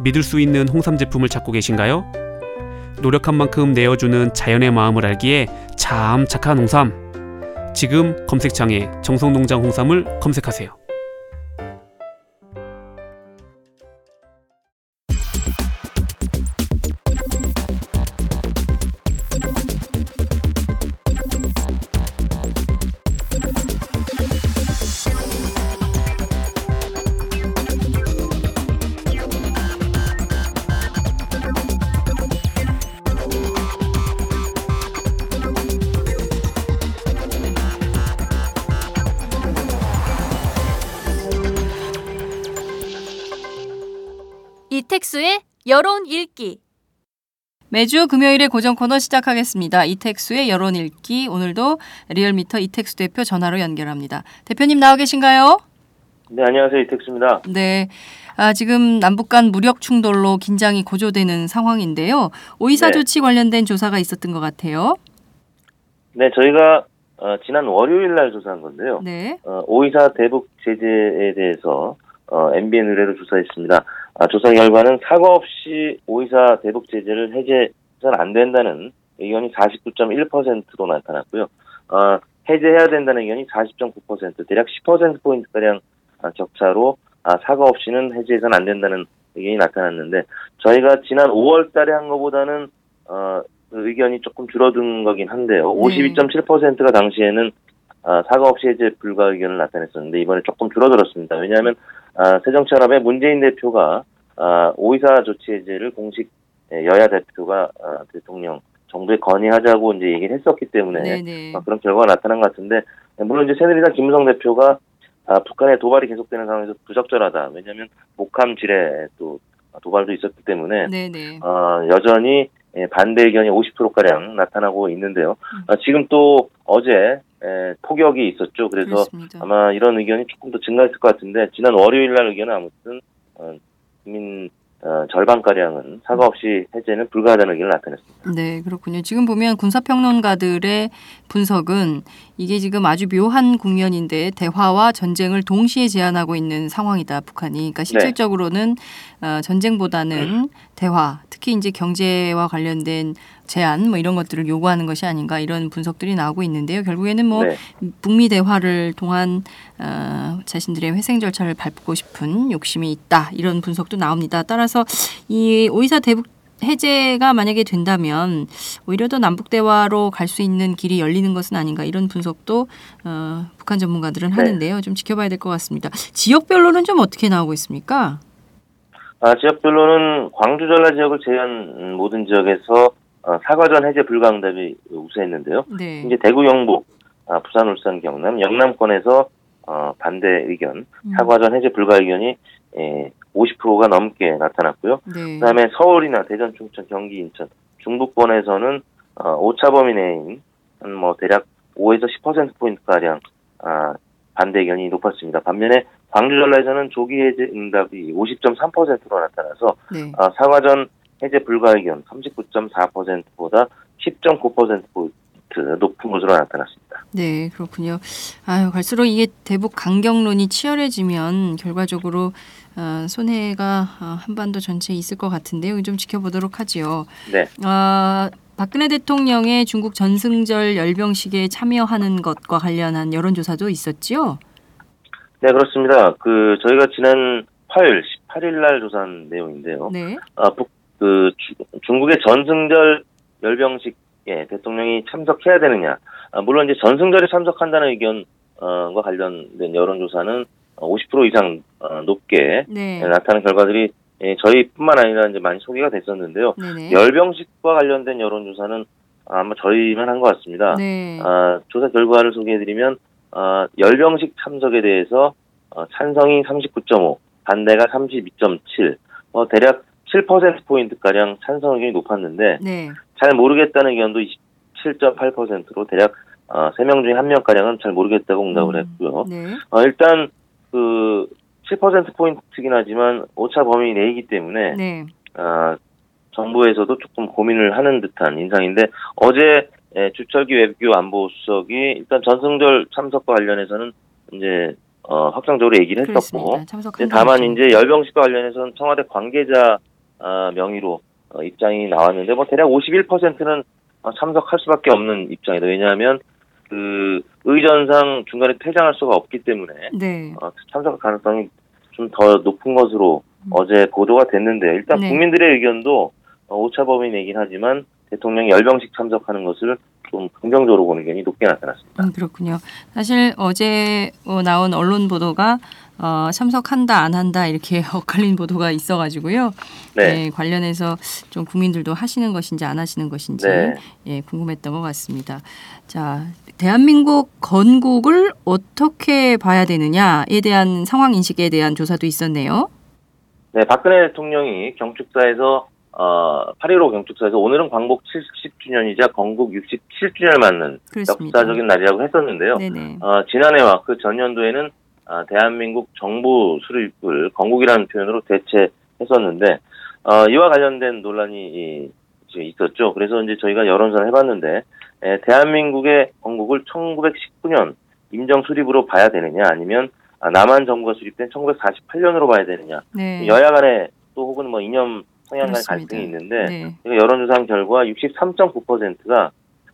믿을 수 있는 홍삼 제품을 찾고 계신가요? 노력한 만큼 내어주는 자연의 마음을 알기에 참 착한 홍삼. 지금 검색창에 정성농장 홍삼을 검색하세요. 이택수의 여론 읽기. 매주 금요일에 고정 코너 시작하겠습니다. 이택수의 여론 읽기. 오늘도 리얼미터 이택수 대표 전화로 연결합니다. 대표님 나와 계신가요? 네, 안녕하세요. 이택수입니다. 네. 아, 지금 남북 간 무력 충돌로 긴장이 고조되는 상황인데요. 오이사 네. 조치 관련된 조사가 있었던 것 같아요. 네, 저희가 어, 지난 월요일 날 조사한 건데요. 네. 어, 오이사 대북 제재에 대해서 어, MBN 의뢰로 조사했습니다. 아, 조사 결과는 사과 없이 오이사 대북 제재를 해제해서는 안 된다는 의견이 49.1%로 나타났고요. 어, 해제해야 된다는 의견이 40.9%, 대략 10%포인트가량 아, 격차로 아, 사과 없이는 해제해서는 안 된다는 의견이 나타났는데 저희가 지난 5월 달에 한 것보다는 어, 그 의견이 조금 줄어든 거긴 한데요. 네. 52.7%가 당시에는 아, 사과 없이 해제 불가 의견을 나타냈었는데 이번에 조금 줄어들었습니다. 왜냐하면 아, 새정치연합의 문재인 대표가 아, 오이사 조치 해제를 공식 예, 여야 대표가 아, 대통령 정부에 건의하자고 이제 얘기를 했었기 때문에. 아, 그런 결과가 나타난 것 같은데 물론 이제 새누리당 김무성 대표가 아, 북한의 도발이 계속되는 상황에서 부적절하다. 왜냐하면 목함 지뢰 또 도발도 있었기 때문에 네네. 어, 여전히 예, 반대 의견이 50%가량 나타나고 있는데요. 음. 아, 지금 또 어제 에, 폭격이 있었죠. 그래서 그렇습니다. 아마 이런 의견이 조금 더 증가했을 것 같은데 지난 월요일 날 의견은 아무튼 어, 국민 어, 절반가량은 사과 없이 해제는 불가하다는 의견을 나타냈습니다. 네, 그렇군요. 지금 보면 군사평론가들의 분석은 이게 지금 아주 묘한 국면인데 대화와 전쟁을 동시에 제안하고 있는 상황이다, 북한이. 그러니까 실질적으로는 어, 전쟁보다는 대화, 특히 이제 경제와 관련된 제안 뭐 이런 것들을 요구하는 것이 아닌가 이런 분석들이 나오고 있는데요. 결국에는 뭐 네. 북미 대화를 통한 어, 자신들의 회생 절차를 밟고 싶은 욕심이 있다 이런 분석도 나옵니다. 따라서 이 오이사 대북 해제가 만약에 된다면 오히려 더 남북 대화로 갈 수 있는 길이 열리는 것은 아닌가 이런 분석도 어, 북한 전문가들은 네. 하는데요. 좀 지켜봐야 될 것 같습니다. 지역별로는 좀 어떻게 나오고 있습니까? 아, 지역별로는 광주 전라 지역을 제외한 모든 지역에서 어, 사과전 해제 불가 응답이 우세했는데요. 네. 이제 대구 영북, 아, 부산 울산 경남 영남권에서 어, 반대 의견, 음. 사과전 해제 불가 의견이 예, 50%가 넘게 나타났고요. 네. 그다음에 서울이나 대전, 충청, 경기, 인천, 중부권에서는 어, 오차 범위 내인 한뭐 대략 5에서 10% 포인트 가량 아, 반대 의견이 높았습니다. 반면에 광주 전라에서는 조기 해제 응답이 50.3%로 나타나서 네. 아, 사과전 해제 불가 의견 39.4%보다 10.9% 포인트 높은 것으로 나타났습니다. 네, 그렇군요. 아유, 갈수록 이게 대북 강경론이 치열해지면 결과적으로 어, 손해가 어, 한반도 전체에 있을 것 같은데요. 좀 지켜보도록 하지요. 네. 어, 박근혜 대통령의 중국 전승절 열병식에 참여하는 것과 관련한 여론조사도 있었지요. 네, 그렇습니다. 그 저희가 지난 화요일 18일 날 조사한 내용인데요. 네. 아, 북, 그 주- 중국의 전승절 열병식에 대통령이 참석해야 되느냐. 아, 물론 이제 전승절에 참석한다는 의견과 관련된 여론조사는 50% 이상 어, 높게 네. 나타난 결과들이 예, 저희뿐만 아니라 이제 많이 소개가 됐었는데요. 네네. 열병식과 관련된 여론조사는 아마 저희만 한 것 같습니다. 네. 아, 조사 결과를 소개해드리면 아, 열병식 참석에 대해서 어, 찬성이 39.5, 반대가 32.7, 어, 대략 7% 포인트 가량 찬성 의견이 높았는데 네. 잘 모르겠다는 의견도 27.8%로 대략 어, 3명 중에 1명 가량은 잘 모르겠다고 응답을 음. 했고요. 네. 어, 일단 그 7% 포인트긴 하지만 오차 범위 내이기 때문에 네. 아, 정부에서도 조금 고민을 하는 듯한 인상인데 어제 에, 주철기 외교 안보 수석이 일단 전승절 참석과 관련해서는 이제 어, 확정적으로 얘기를 했었고. 이제 다만 이제 열병식과 관련해서는 청와대 관계자 아, 명의로 어, 입장이 나왔는데 뭐 대략 51%는 어, 참석할 수밖에 없는 입장이다. 왜냐하면 그 의전상 중간에 퇴장할 수가 없기 때문에 네. 어, 참석 가능성이 좀 더 높은 것으로 음. 어제 보도가 됐는데 일단 네. 국민들의 의견도 어, 오차 범위 내긴 하지만 대통령이 열병식 참석하는 것을 좀 긍정적으로 보는 의견이 높게 나타났습니다. 음, 그렇군요. 사실 어제 어, 나온 언론 보도가 어, 참석한다 안 한다 이렇게 엇갈린 보도가 있어가지고요. 네. 관련해서 좀 국민들도 하시는 것인지 안 하시는 것인지 네. 예, 궁금했던 것 같습니다. 자, 대한민국 건국을 어떻게 봐야 되느냐에 대한 상황 인식에 대한 조사도 있었네요. 네, 박근혜 대통령이 경축사에서 어, 8.15 경축사에서 오늘은 광복 70주년이자 건국 67주년을 맞는 그렇습니다. 역사적인 날이라고 했었는데요. 네네. 어, 지난해와 그 전년도에는 아, 대한민국 정부 수립을 건국이라는 표현으로 대체했었는데 어, 이와 관련된 논란이 있었죠. 그래서 이제 저희가 여론조사를 해봤는데 에, 대한민국의 건국을 1919년 임정 수립으로 봐야 되느냐 아니면 아, 남한 정부가 수립된 1948년으로 봐야 되느냐 네. 여야 간에 또 혹은 뭐 이념 성향 간. 갈등이 있는데 네. 이거 여론조사한 결과 63.9%가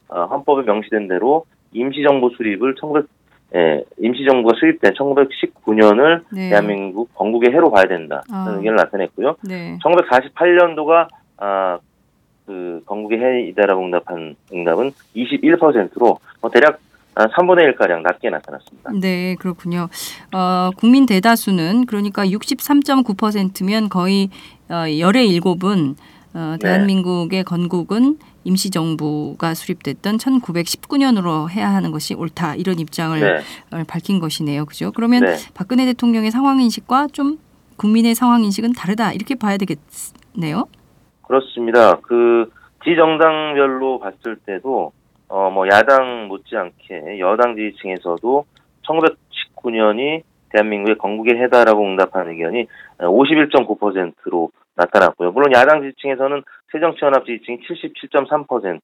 어, 헌법에 명시된 대로 임시정부 수립을 1900, 예, 임시정부가 수립된 1919년을 네. 대한민국 건국의 해로 봐야 된다는 아. 의견을 나타냈고요. 네. 1948년도가 아, 그 건국의 해이다라고 응답한 응답은 21%로 뭐 대략 아, 3분의 1 가량 낮게 나타났습니다. 네, 그렇군요. 어, 국민 대다수는 그러니까 63.9%면 거의 어, 열의 일곱은 어, 네. 대한민국의 건국은 임시정부가 수립됐던 1919년으로 해야 하는 것이 옳다 이런 입장을 네, 어, 밝힌 것이네요. 그죠? 그러면 네. 박근혜 대통령의 상황 인식과 좀 국민의 상황 인식은 다르다 이렇게 봐야 되겠네요. 그렇습니다. 그 지정당별로 봤을 때도 어 뭐 야당 못지않게 여당 지지층에서도 1919년이 대한민국의 건국의 해다라고 응답한 의견이 51.9%로 나타났고요. 물론 야당 지지층에서는 새정치연합 지지층이 77.3%,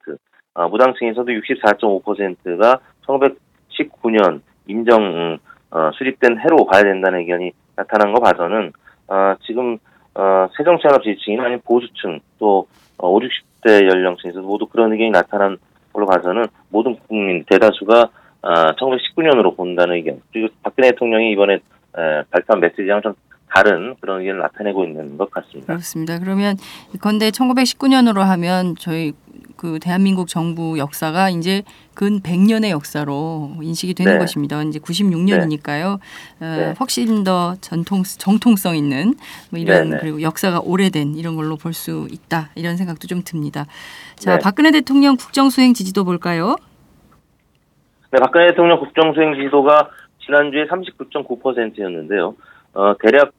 어, 무당층에서도 64.5%가 1919년 임정 음, 어, 수립된 해로 봐야 된다는 의견이 나타난 거 봐서는 어, 지금 어, 새정치연합 지지층이나 아니면 보수층 또 어, 5, 60대 연령층에서도 모두 그런 의견이 나타난 걸로 봐서는 모든 국민 대다수가 아, 1919년으로 본다는 의견 그리고 박근혜 대통령이 이번에 에, 발표한 메시지랑 좀 다른 그런 의견을 나타내고 있는 것 같습니다. 그렇습니다. 그러면 건대 1919년으로 하면 저희 그 대한민국 정부 역사가 이제 근 100년의 역사로 인식이 되는 네. 것입니다. 이제 96년이니까요. 어, 네. 훨씬 더 전통 정통성 있는 뭐 이런 네, 네. 그리고 역사가 오래된 이런 걸로 볼 수 있다 이런 생각도 좀 듭니다. 자, 네. 박근혜 대통령 국정 수행 지지도 볼까요? 네, 박근혜 대통령 국정 수행 지지도가 지난주에 39.9%였는데요. 어, 대략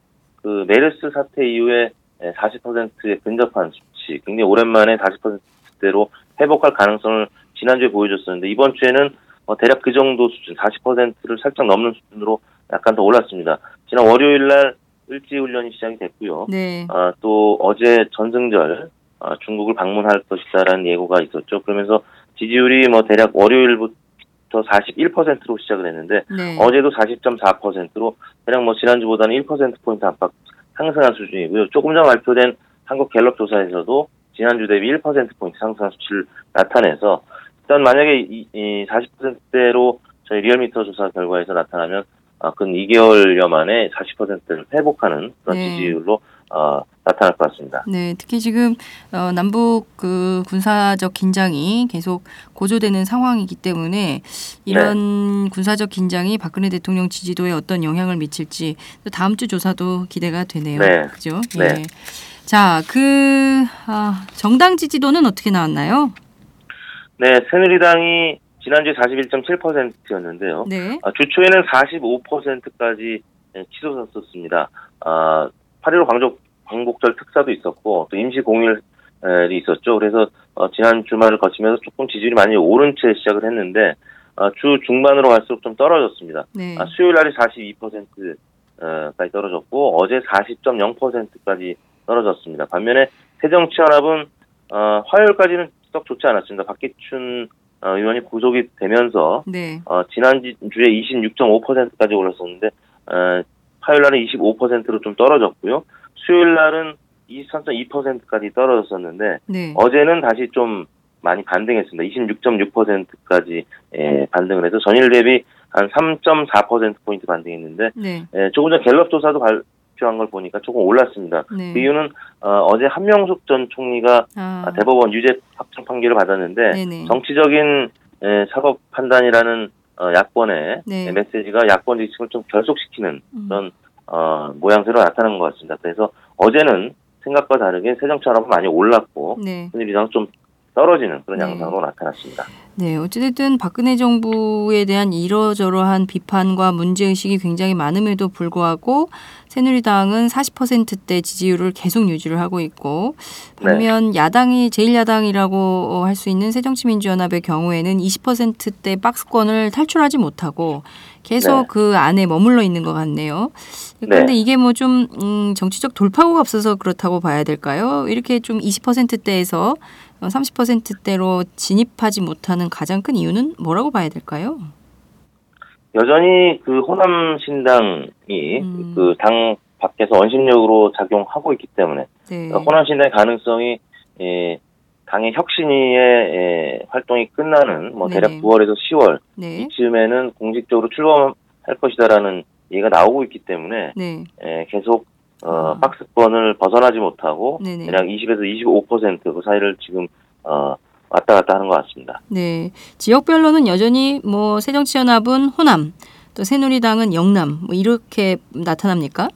그 메르스 사태 이후에 40%에 근접한 수치, 굉장히 오랜만에 40%대로 회복할 가능성을 지난주에 보여줬었는데 이번 주에는 어, 대략 그 정도 수준, 40%를 살짝 넘는 수준으로 약간 더 올랐습니다. 지난 월요일 날 을지훈련이 시작이 됐고요. 네. 아, 또 어제 전승절 아, 중국을 방문할 것이다라는 예고가 있었죠. 그러면서 지지율이 뭐 대략 월요일부터 41%로 시작을 했는데 네. 어제도 40.4%로 대략 뭐 지난주보다는 1%포인트 안팎 상승한 수준이고요. 조금 전 발표된 한국 갤럽 조사에서도 지난주 대비 1%포인트 상승한 수치를 나타내서 일단 만약에 이, 이 40%대로 저희 리얼미터 조사 결과에서 나타나면 아, 근 2개월여 만에 40%를 회복하는 그런 네. 지지율로 어, 나타날 것 같습니다. 네, 특히 지금 어, 남북 그 군사적 긴장이 계속 고조되는 상황이기 때문에 이런 군사적 긴장이 박근혜 대통령 지지도에 어떤 영향을 미칠지 또 다음 주 조사도 기대가 되네요. 네. 그죠? 네. 예. 자, 그 아, 정당 지지도는 어떻게 나왔나요? 네, 새누리당이 지난주에 41.7%였는데요. 네. 아, 주초에는 45%까지 예, 치솟았었습니다. 아, 8.15 광복, 광복절 특사도 있었고, 또 임시 공휴일이 있었죠. 그래서, 어, 지난 주말을 거치면서 조금 지지율이 많이 오른 채 시작을 했는데, 어, 주 중반으로 갈수록 좀 떨어졌습니다. 네. 아, 수요일 날이 42%까지 떨어졌고, 어제 40.0%까지 떨어졌습니다. 반면에 새정치연합은, 어, 화요일까지는 썩 좋지 않았습니다. 박기춘 어, 의원이 구속이 되면서, 네. 어, 지난주에 26.5%까지 올랐었는데, 어, 화요일 날은 25%로 좀 떨어졌고요. 수요일 날은 23.2%까지 떨어졌었는데, 네. 어제는 다시 좀 많이 반등했습니다. 26.6%까지 예, 반등을 해서 전일 대비 한 3.4%포인트 반등했는데, 네. 예, 조금 전 갤럽 조사도 발표한 걸 보니까 조금 올랐습니다. 네. 그 이유는 어, 어제 한명숙 전 총리가 아, 아, 대법원 유죄 확정 판결을 받았는데, 네네. 정치적인 에, 사법 판단이라는 어, 야권의 네. 에, 메시지가 야권 지층을 좀 결속시키는 음. 그런 어, 모양새로 나타난 것 같습니다. 그래서 어제는 생각과 다르게 새정치연합은 많이 올랐고 네. 새누리당은 좀 떨어지는 그런 네. 양상으로 나타났습니다. 네, 어찌됐든 박근혜 정부에 대한 이러저러한 비판과 문제의식이 굉장히 많음에도 불구하고 새누리당은 40%대 지지율을 계속 유지를 하고 있고 반면 야당이 제1야당이라고 할 수 있는 새정치민주연합의 경우에는 20%대 박스권을 탈출하지 못하고 계속 네. 그 안에 머물러 있는 것 같네요. 그런데 네. 이게 뭐좀 음, 정치적 돌파구가 없어서 그렇다고 봐야 될까요? 이렇게 좀 20%대에서 30%대로 진입하지 못하는 가장 큰 이유는 뭐라고 봐야 될까요? 여전히 그 호남 신당이 음. 그당 밖에서 원심력으로 작용하고 있기 때문에 네. 어, 호남 신당의 가능성이 예, 당의 혁신위의 예, 활동이 끝나는 뭐 대략 네네. 9월에서 10월 네. 이쯤에는 공식적으로 출범할 것이다라는 얘기가 나오고 있기 때문에 네. 예, 계속 어, 음. 박스권을 벗어나지 못하고 네네. 대략 20에서 25%그 사이를 지금 어, 왔다 갔다 하는 것 같습니다. 네. 지역별로는 여전히 뭐 새정치연합은 호남, 또 새누리당은 영남 뭐 이렇게 나타납니까?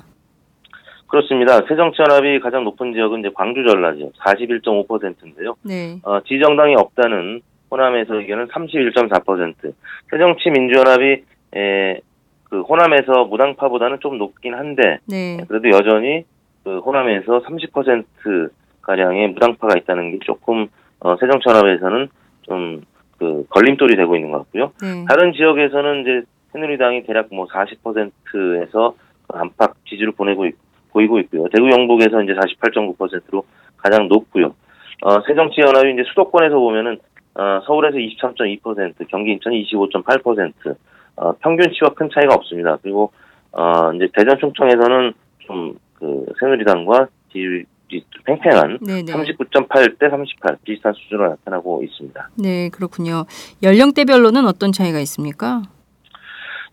그렇습니다. 새정치연합이 가장 높은 지역은 이제 광주 전라 지역 41.5%인데요. 네. 어, 지정당이 없다는 호남에서 의견은 31.4%. 새정치민주연합이 에, 그 호남에서 무당파보다는 좀 높긴 한데 네. 그래도 여전히 그 호남에서 30% 가량의 무당파가 있다는 게 조금 어, 새정치연합에서는 좀 그 걸림돌이 되고 있는 것 같고요. 네. 다른 지역에서는 이제 새누리당이 대략 뭐 40%에서 안팎 지지를 보내고 있, 보이고 있고요. 대구 영북에서 이제 48.9%로 가장 높고요. 어, 새정치연합이 이제 수도권에서 보면은 어, 서울에서 23.2%, 경기 인천이 25.8%, 어, 평균치와 큰 차이가 없습니다. 그리고 어, 이제 대전 충청에서는 좀 그 새누리당과 좀 팽팽한 네, 네. 39.8 대 38 비슷한 수준으로 나타나고 있습니다. 네, 그렇군요. 연령대별로는 어떤 차이가 있습니까?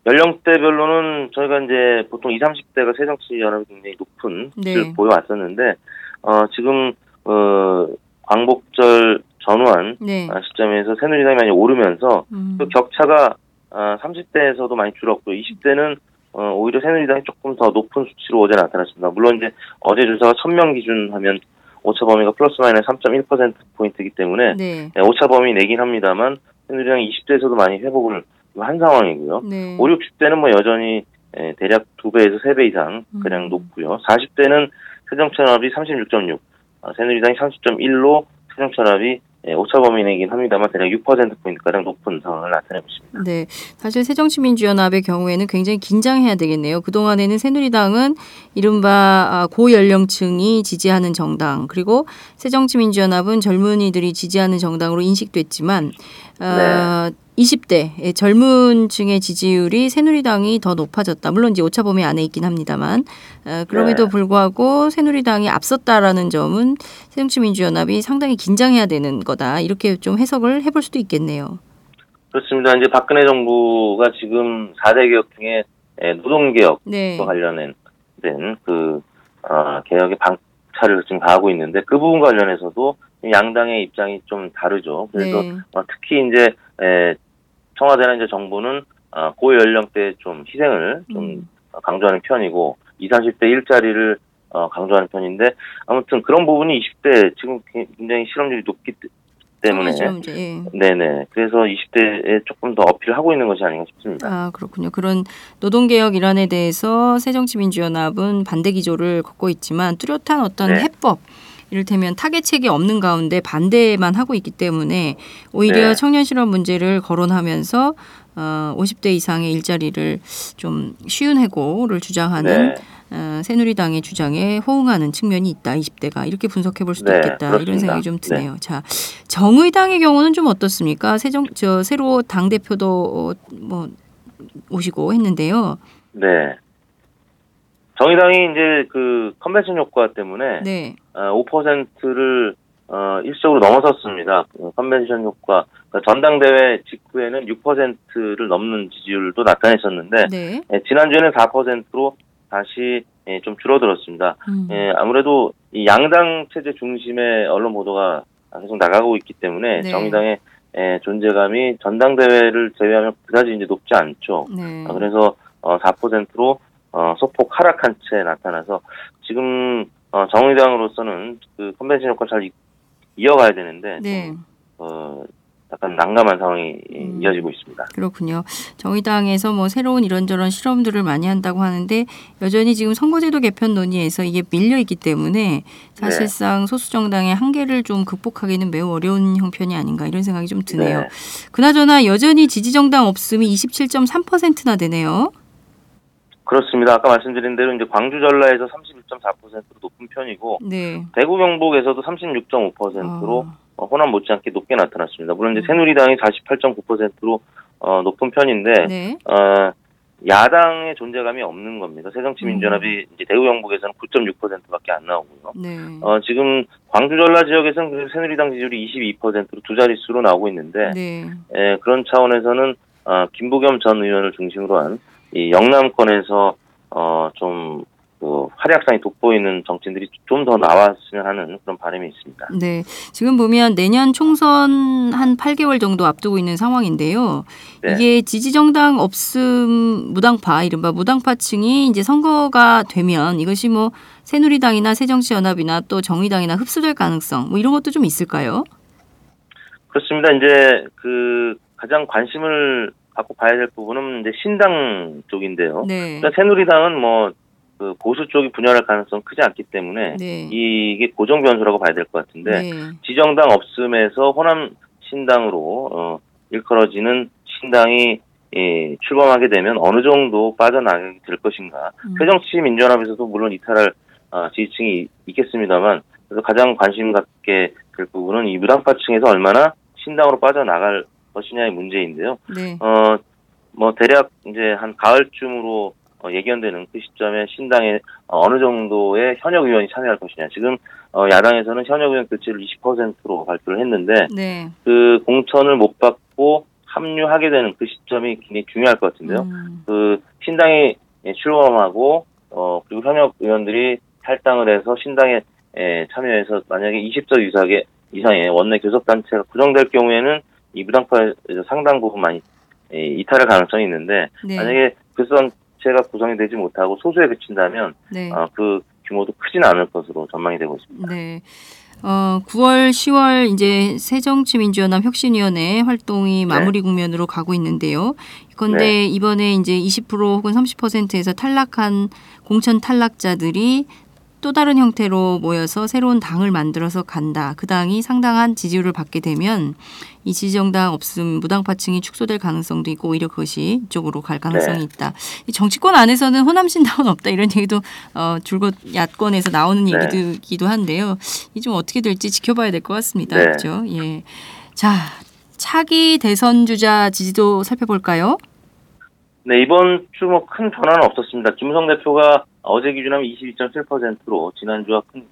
연령대별로는 저희가 이제 보통 20, 30대가 새정치 연합이 굉장히 높은 네. 수를 보여왔었는데, 어, 지금, 어, 광복절 전후한 네. 아, 시점에서 새누리당이 많이 오르면서 음. 그 격차가 아, 30대에서도 많이 줄었고 20대는 어, 오히려 새누리당이 조금 더 높은 수치로 어제 나타났습니다. 물론 이제 어제 조사가 1000명 기준 하면 오차 범위가 플러스 마이너스 3.1% 포인트이기 때문에 네. 네, 오차 범위 내긴 합니다만 새누리당이 20대에서도 많이 회복을 한 상황이고요. 네. 5, 60대는 뭐 여전히 에, 대략 2배에서 3배 이상 그냥 음. 높고요. 40대는 새정치연합이 36.6, 아, 새누리당이 30.1로 새정치연합이 예, 오차 범위 내긴 합니다만 대략 6%포인트가량 높은 상황을 나타내고 있습니다. 네, 사실 새정치민주연합의 경우에는 굉장히 긴장해야 되겠네요. 그동안에는 새누리당은 이른바 아, 고연령층이 지지하는 정당, 그리고 새정치민주연합은 젊은이들이 지지하는 정당으로 인식됐지만, 어, 20대 젊은 층의 지지율이 새누리당이 더 높아졌다. 물론 이제 오차 범위 안에 있긴 합니다만, 어, 그럼에도 네. 불구하고 새누리당이 앞섰다라는 점은 새정치민주연합이 상당히 긴장해야 되는 거다. 이렇게 좀 해석을 해볼 수도 있겠네요. 그렇습니다. 이제 박근혜 정부가 지금 4대 개혁 중에 예, 노동개혁과 네. 관련된 그 어, 개혁의 방차를 지금 가하고 있는데 그 부분 관련해서도 양당의 입장이 좀 다르죠. 그래서 네. 어, 특히 이제 에, 청와대나 이제 정부는 어, 고연령대 좀 희생을 좀 음. 강조하는 편이고 20, 30대 일자리를 어, 강조하는 편인데 아무튼 그런 부분이 20대 지금 굉장히 실험률이 높기 때- 때문에 좀 이제, 예. 네네 그래서 20대에 조금 더 어필을 하고 있는 것이 아닌가 싶습니다. 아 그렇군요. 그런 노동 개혁 일환에 대해서 새정치민주연합은 반대 기조를 걷고 있지만 뚜렷한 어떤 네. 해법 이를테면 타겟책이 없는 가운데 반대만 하고 있기 때문에 오히려 네. 청년 실업 문제를 거론하면서 어, 50대 이상의 일자리를 좀 쉬운 해고를 주장하는 네. 어, 새누리당의 주장에 호응하는 측면이 있다. 20대가 이렇게 분석해 볼 수도 네, 있겠다. 이런 그렇습니다. 생각이 좀 드네요. 자, 정의당의 경우는 좀 어떻습니까? 세정 저 새로 당 대표도 어, 뭐 오시고 했는데요. 네. 정의당이 이제 그 컨벤션 효과 때문에 네. 어, 5%를 어, 일시적으로 넘어섰습니다. 그 컨벤션 효과 그러니까 전당대회 직후에는 6%를 넘는 지지율도 나타냈었는데 네. 예, 지난주에는 4%로 다시 예, 좀 줄어들었습니다. 음. 예, 아무래도 이 양당 체제 중심의 언론 보도가 계속 나가고 있기 때문에 네. 정의당의 예, 존재감이 전당대회를 제외하면 그다지 이제 높지 않죠. 네. 아, 그래서 어, 4%로 어, 소폭 하락한 채 나타나서 지금 어, 정의당으로서는 그 컨벤션 효과 잘 이- 이어가야 되는데 네. 좀, 어, 약간 난감한 상황이 음. 이어지고 있습니다. 그렇군요. 정의당에서 뭐 새로운 이런저런 실험들을 많이 한다고 하는데 여전히 지금 선거제도 개편 논의에서 이게 밀려 있기 때문에 사실상 소수 정당의 한계를 좀 극복하기는 매우 어려운 형편이 아닌가 이런 생각이 좀 드네요. 네. 그나저나 여전히 지지 정당 없음이 27.3%나 되네요. 그렇습니다. 아까 말씀드린 대로 이제 광주 전라에서 31.4%로 높은 편이고 네. 대구 경북에서도 36.5%로 아, 어, 호남 못지않게 높게 나타났습니다. 물론 음. 이제 새누리당이 48.9%로 어, 높은 편인데 네. 어, 야당의 존재감이 없는 겁니다. 새정치민주연합이 이제 대구 경북에서는 9.6%밖에 안 나오고요. 네. 어, 지금 광주 전라 지역에서는 새누리당 지지율이 22%로 두 자릿수로 나오고 있는데 네. 에, 그런 차원에서는 어, 김부겸 전 의원을 중심으로 한 이 영남권에서 어, 좀 그, 활약상이 돋보이는 정치인들이 좀 더 나왔으면 하는 그런 바람이 있습니다. 네. 지금 보면 내년 총선 한 8개월 정도 앞두고 있는 상황인데요. 네. 이게 지지정당 없음 무당파, 이른바 무당파층이 이제 선거가 되면 이것이 뭐 새누리당이나 새정치연합이나 또 정의당이나 흡수될 가능성 뭐 이런 것도 좀 있을까요? 그렇습니다. 이제 그 가장 관심을 갖고 봐야 될 부분은 이제 신당 쪽인데요. 네. 그러니까 새누리당은 뭐 그 보수 쪽이 분열할 가능성 크지 않기 때문에 네. 이게 고정 변수라고 봐야 될 것 같은데 네. 지정당 없음에서 호남 신당으로 어, 일컬어지는 신당이 예, 출범하게 되면 어느 정도 빠져나가게 될 것인가. 음. 새정치 민주연합에서도 물론 이탈할 어, 지지층이 있겠습니다만 그래서 가장 관심 갖게 될 부분은 이 무당파층에서 얼마나 신당으로 빠져나갈 것이냐의 문제인데요. 네. 어, 뭐 대략 이제 한 가을쯤으로 어, 예견되는 그 시점에 신당에 어, 어느 정도의 현역 의원이 참여할 것이냐. 지금 어, 야당에서는 현역 의원 교체를 20%로 발표를 했는데 네. 그 공천을 못 받고 합류하게 되는 그 시점이 굉장히 중요할 것 같은데요. 음. 그 신당이 예, 출범하고 어 그리고 현역 의원들이 탈당을 해서 신당에 에, 참여해서 만약에 20석 이상의 이상의 원내 교섭 단체가 구성될 경우에는 이 무당파에서 상당 부분 많이 예, 이탈할 가능성이 있는데 네. 만약에 교섭단체가 구성이 되지 못하고 소수에 그친다면 네. 어, 그 규모도 크지는 않을 것으로 전망이 되고 있습니다. 네. 어, 9월, 10월 이제 새정치민주연합 혁신위원회 활동이 마무리 국면으로 가고 있는데요. 그런데 네. 이번에 이제 20% 혹은 30%에서 탈락한 공천 탈락자들이 또 다른 형태로 모여서 새로운 당을 만들어서 간다. 그 당이 상당한 지지율을 받게 되면 이 지지정당 없음 무당파층이 축소될 가능성도 있고 오히려 그것이 이쪽으로 갈 가능성이 네. 있다. 이 정치권 안에서는 호남신당은 없다 이런 얘기도 어, 줄곧 야권에서 나오는 네. 얘기들이기도 한데요. 이 좀 어떻게 될지 지켜봐야 될 것 같습니다. 네. 그렇죠? 예. 자, 차기 대선 주자 지지도 살펴볼까요? 네, 이번 주 뭐 큰 변화는 없었습니다. 김무성 대표가 어제 기준하면 22.7%로 지난주와 큰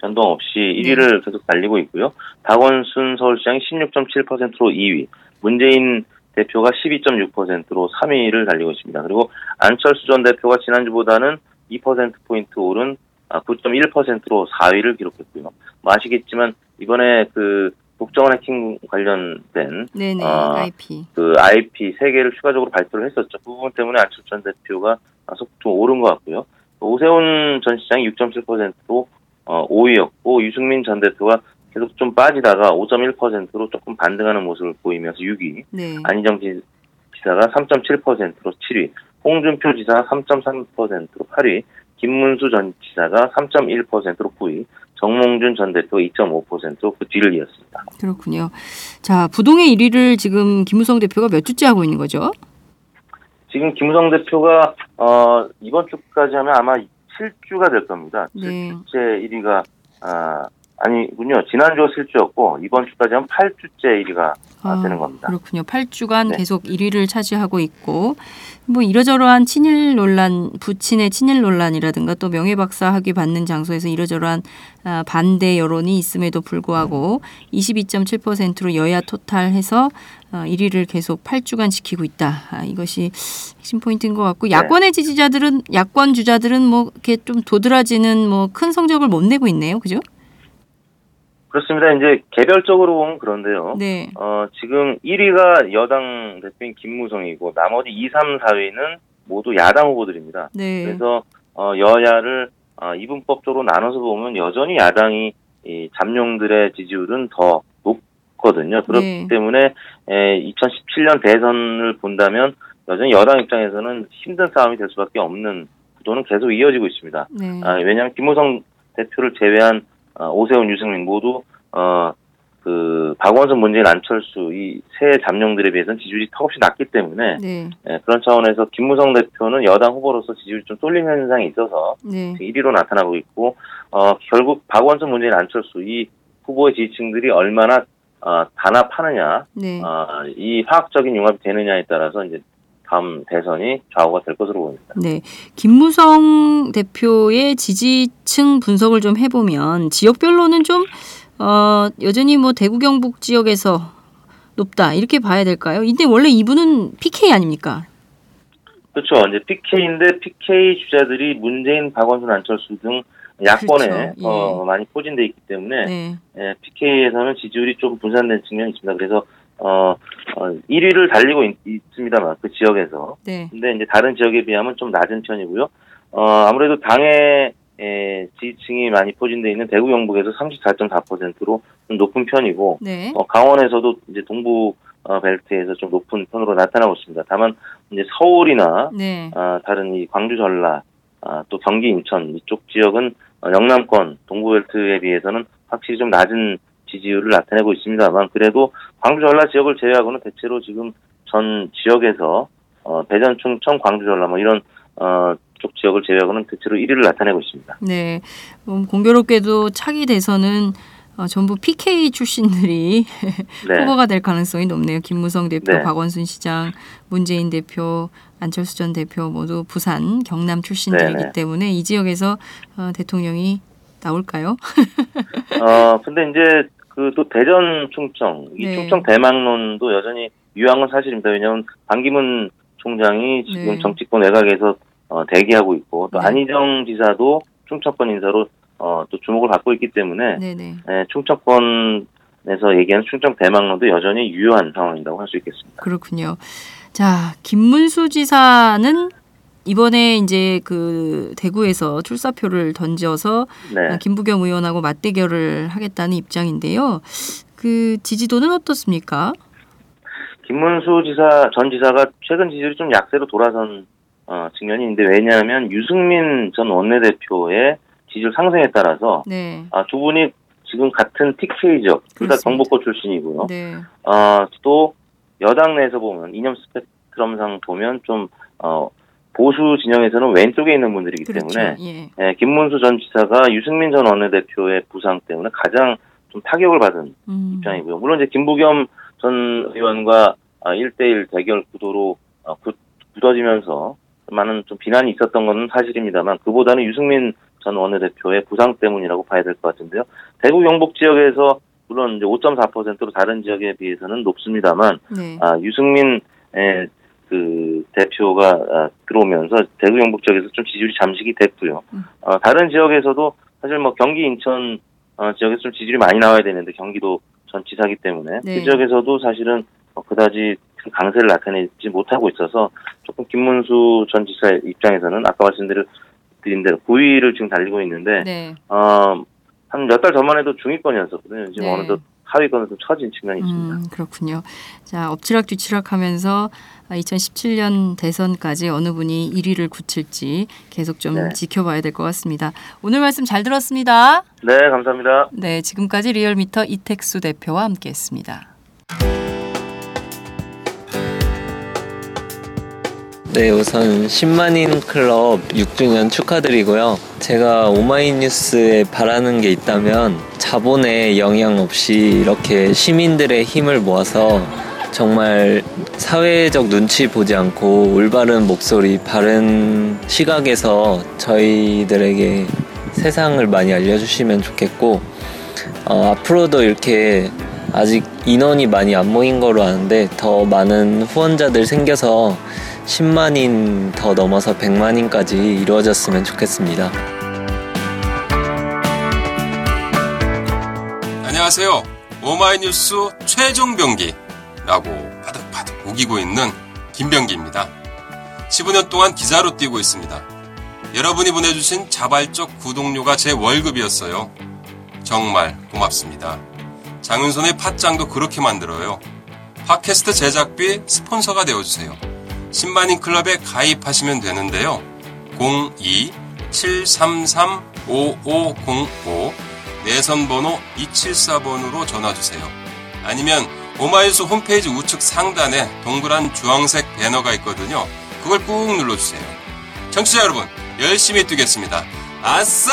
변동 없이 1위를 계속 달리고 있고요. 박원순 서울시장이 16.7%로 2위, 문재인 대표가 12.6%로 3위를 달리고 있습니다. 그리고 안철수 전 대표가 지난주보다는 2%포인트 오른 아, 9.1%로 4위를 기록했고요. 뭐 아시겠지만 이번에 그 국정원 해킹 관련된 네네. 아, IP. 그 IP 세 개를 추가적으로 발표를 했었죠. 그 부분 때문에 안철수 전 대표가 속좀 오른 것 같고요. 오세훈 전 시장이 6.7%로 어, 5위였고 유승민 전 대표가 계속 좀 빠지다가 5.1%로 조금 반등하는 모습을 보이면서 6위, 네. 안희정 지- 지사가 3.7%로 7위, 홍준표 지사가 3.3%로 8위, 김문수 전 지사가 3.1%로 9위, 정몽준 전 대표 2.5%로 그 뒤를 이었습니다. 그렇군요. 자, 부동의 1위를 지금 김무성 대표가 몇 주째 하고 있는 거죠? 지금 김우성 대표가 어, 이번 주까지 하면 아마 7주가 될 겁니다. 네. 7주째 1위가 아, 아니군요. 지난주가 7주였고 이번 주까지 하면 8주째 1위가 아, 되는 겁니다. 그렇군요. 8주간 네. 계속 1위를 차지하고 있고 뭐 이러저러한 친일 논란, 부친의 친일 논란이라든가 또 명예박사 학위 받는 장소에서 이러저러한 아, 반대 여론이 있음에도 불구하고 22.7%로 여야 토탈해서 어, 1위를 계속 8주간 지키고 있다. 아, 이것이 핵심 포인트인 것 같고 야권의 지지자들은 야권 주자들은 뭐 이렇게 좀 도드라지는 뭐 큰 성적을 못 내고 있네요. 그죠? 그렇습니다. 이제 개별적으로 보면 그런데요. 네. 어, 지금 1위가 여당 대표인 김무성이고 나머지 2, 3, 4위는 모두 야당 후보들입니다. 네. 그래서 어, 여야를 어, 이분법적으로 나눠서 보면 여전히 야당이 이 잠룡들의 지지율은 더 높거든요. 그렇기 네. 때문에 에, 2017년 대선을 본다면 여전히 여당 입장에서는 힘든 싸움이 될 수밖에 없는 구도는 계속 이어지고 있습니다. 네. 아, 왜냐하면 김무성 대표를 제외한 어, 오세훈, 유승민 모두 어, 그 박원순, 문재인, 안철수 이 세 잠룡들에 비해서는 지지율이 턱없이 낮기 때문에 네. 예, 그런 차원에서 김무성 대표는 여당 후보로서 지지율이 좀 쏠림 현상이 있어서 네. 1위로 나타나고 있고 어, 결국 박원순, 문재인, 안철수 이 후보의 지지층들이 얼마나 어, 단합하느냐 네. 어, 이 화학적인 융합이 되느냐에 따라서 이제 다음 대선이 좌우가 될 것으로 보입니다. 네. 김무성 대표의 지지층 분석을 좀 해보면 지역별로는 좀, 어, 여전히 뭐 대구 경북 지역에서 높다. 이렇게 봐야 될까요? 근데 원래 이분은 PK 아닙니까? 그렇죠. 이제 PK인데 PK 주자들이 문재인, 박원순, 안철수 등 야권에 그렇죠. 예. 어, 많이 포진돼 있기 때문에 네. 예, PK에서는 지지율이 좀 분산된 측면이 있습니다. 그래서 어, 어 1위를 달리고 있, 있습니다만 그 지역에서 네. 근데 이제 다른 지역에 비하면 좀 낮은 편이고요. 어, 아무래도 당의 에, 지지층이 많이 포진돼 있는 대구 경북에서 34.4%로 좀 높은 편이고 네. 어, 강원에서도 이제 동부 어, 벨트에서 좀 높은 편으로 나타나고 있습니다. 다만 이제 서울이나 네. 아, 다른 이 광주 전라 아, 또 경기 인천 이쪽 지역은 어, 영남권 동부벨트에 비해서는 확실히 좀 낮은 지지율을 나타내고 있습니다만 그래도 광주 전라 지역을 제외하고는 대체로 지금 전 지역에서 어, 대전 충청 광주 전라 뭐 이런 어, 쪽 지역을 제외하고는 대체로 1위를 나타내고 있습니다. 네. 음, 공교롭게도 차기 대선은 어, 전부 PK 출신들이 네. 후보가 될 가능성이 높네요. 김무성 대표, 네. 박원순 시장, 문재인 대표, 안철수 전 대표 모두 부산, 경남 출신들이기 네네. 때문에 이 지역에서 어, 대통령이 나올까요? 어, 근데 이제 그 또 대전 충청, 이 네. 충청 대망론도 여전히 건 사실입니다. 왜냐하면 반기문 총장이 지금 네. 정치권 외곽에서 어, 대기하고 있고 또 네. 안희정 지사도 충청권 인사로 어, 또 주목을 받고 있기 때문에 네네. 예, 충청권 부산에서 얘기하는 충청 대망로도 여전히 유효한 상황이라고 할 수 있겠습니다. 그렇군요. 자, 김문수 지사는 이번에 이제 그 대구에서 출사표를 던져서 네. 김부겸 의원하고 맞대결을 하겠다는 입장인데요. 그 지지도는 어떻습니까? 김문수 지사 전 지사가 최근 지지율이 좀 약세로 돌아선 어, 측면이 있는데 왜냐하면 유승민 전 원내대표의 지지율 상승에 따라서 네. 아, 두 분이 지금 같은 TK적 둘 다. 경복고 출신이고요. 네. 어, 또 여당 내에서 보면 이념 스펙트럼상 보면 좀 어, 보수 진영에서는 왼쪽에 있는 분들이기 그렇죠. 때문에 예. 예, 김문수 전 지사가 유승민 전 원내대표의 부상 때문에 가장 좀 타격을 받은 음. 입장이고요. 물론 이제 김부겸 전 의원과 아, 1대1 대결 구도로 어, 굳- 굳어지면서 많은 좀 비난이 있었던 건 사실입니다만 그보다는 유승민 전 원내대표의 부상 때문이라고 봐야 될 것 같은데요. 대구 경북 지역에서 물론 이제 5.4%로 다른 지역에 비해서는 높습니다만 네. 아, 유승민 의그 대표가 아, 들어오면서 대구 경북 지역에서 좀 지지율이 잠식이 됐고요. 음. 어, 다른 지역에서도 사실 뭐 경기 인천 어, 지역에서 좀 지지율이 많이 나와야 되는데 경기도 전 지사기 때문에 네. 그 지역에서도 사실은 어, 그다지 큰 강세를 나타내지 못하고 있어서 조금 김문수 전 지사 입장에서는 아까 말씀드린 대로 9위를 지금 달리고 있는데 네. 어, 한 몇 달 전만 해도 중위권이었었거든요. 지금 네. 어느덧 하위권으로 좀 처진 측면이 있습니다. 음, 그렇군요. 자, 엎치락 뒤치락 하면서 2017년 대선까지 어느 분이 1위를 굳힐지 계속 좀 네. 지켜봐야 될 것 같습니다. 오늘 말씀 잘 들었습니다. 네, 감사합니다. 네, 지금까지 리얼미터 이택수 대표와 함께했습니다. 네, 우선 10만인 클럽 6주년 축하드리고요. 제가 오마이뉴스에 바라는 게 있다면 자본의 영향 없이 이렇게 시민들의 힘을 모아서 정말 사회적 눈치 보지 않고 올바른 목소리, 바른 시각에서 저희들에게 세상을 많이 알려주시면 좋겠고, 어, 앞으로도 이렇게 아직 인원이 많이 안 모인 거로 아는데 더 많은 후원자들 생겨서 10만인 더 넘어서 100만인까지 이루어졌으면 좋겠습니다. 안녕하세요. 오마이뉴스 최종 병기라고 바득바득 우기고 있는 김병기입니다. 15년 동안 기자로 뛰고 있습니다. 여러분이 보내주신 자발적 구독료가 제 월급이었어요. 정말 고맙습니다. 장윤선의 팟짱도 그렇게 만들어요. 팟캐스트 제작비 스폰서가 되어주세요. 10만인 클럽에 가입하시면 되는데요. 02-733-5505 내선번호 274번으로 전화주세요. 아니면 오마이뉴스 홈페이지 우측 상단에 동그란 주황색 배너가 있거든요. 그걸 꾹 눌러주세요. 청취자 여러분, 열심히 뛰겠습니다. 아싸!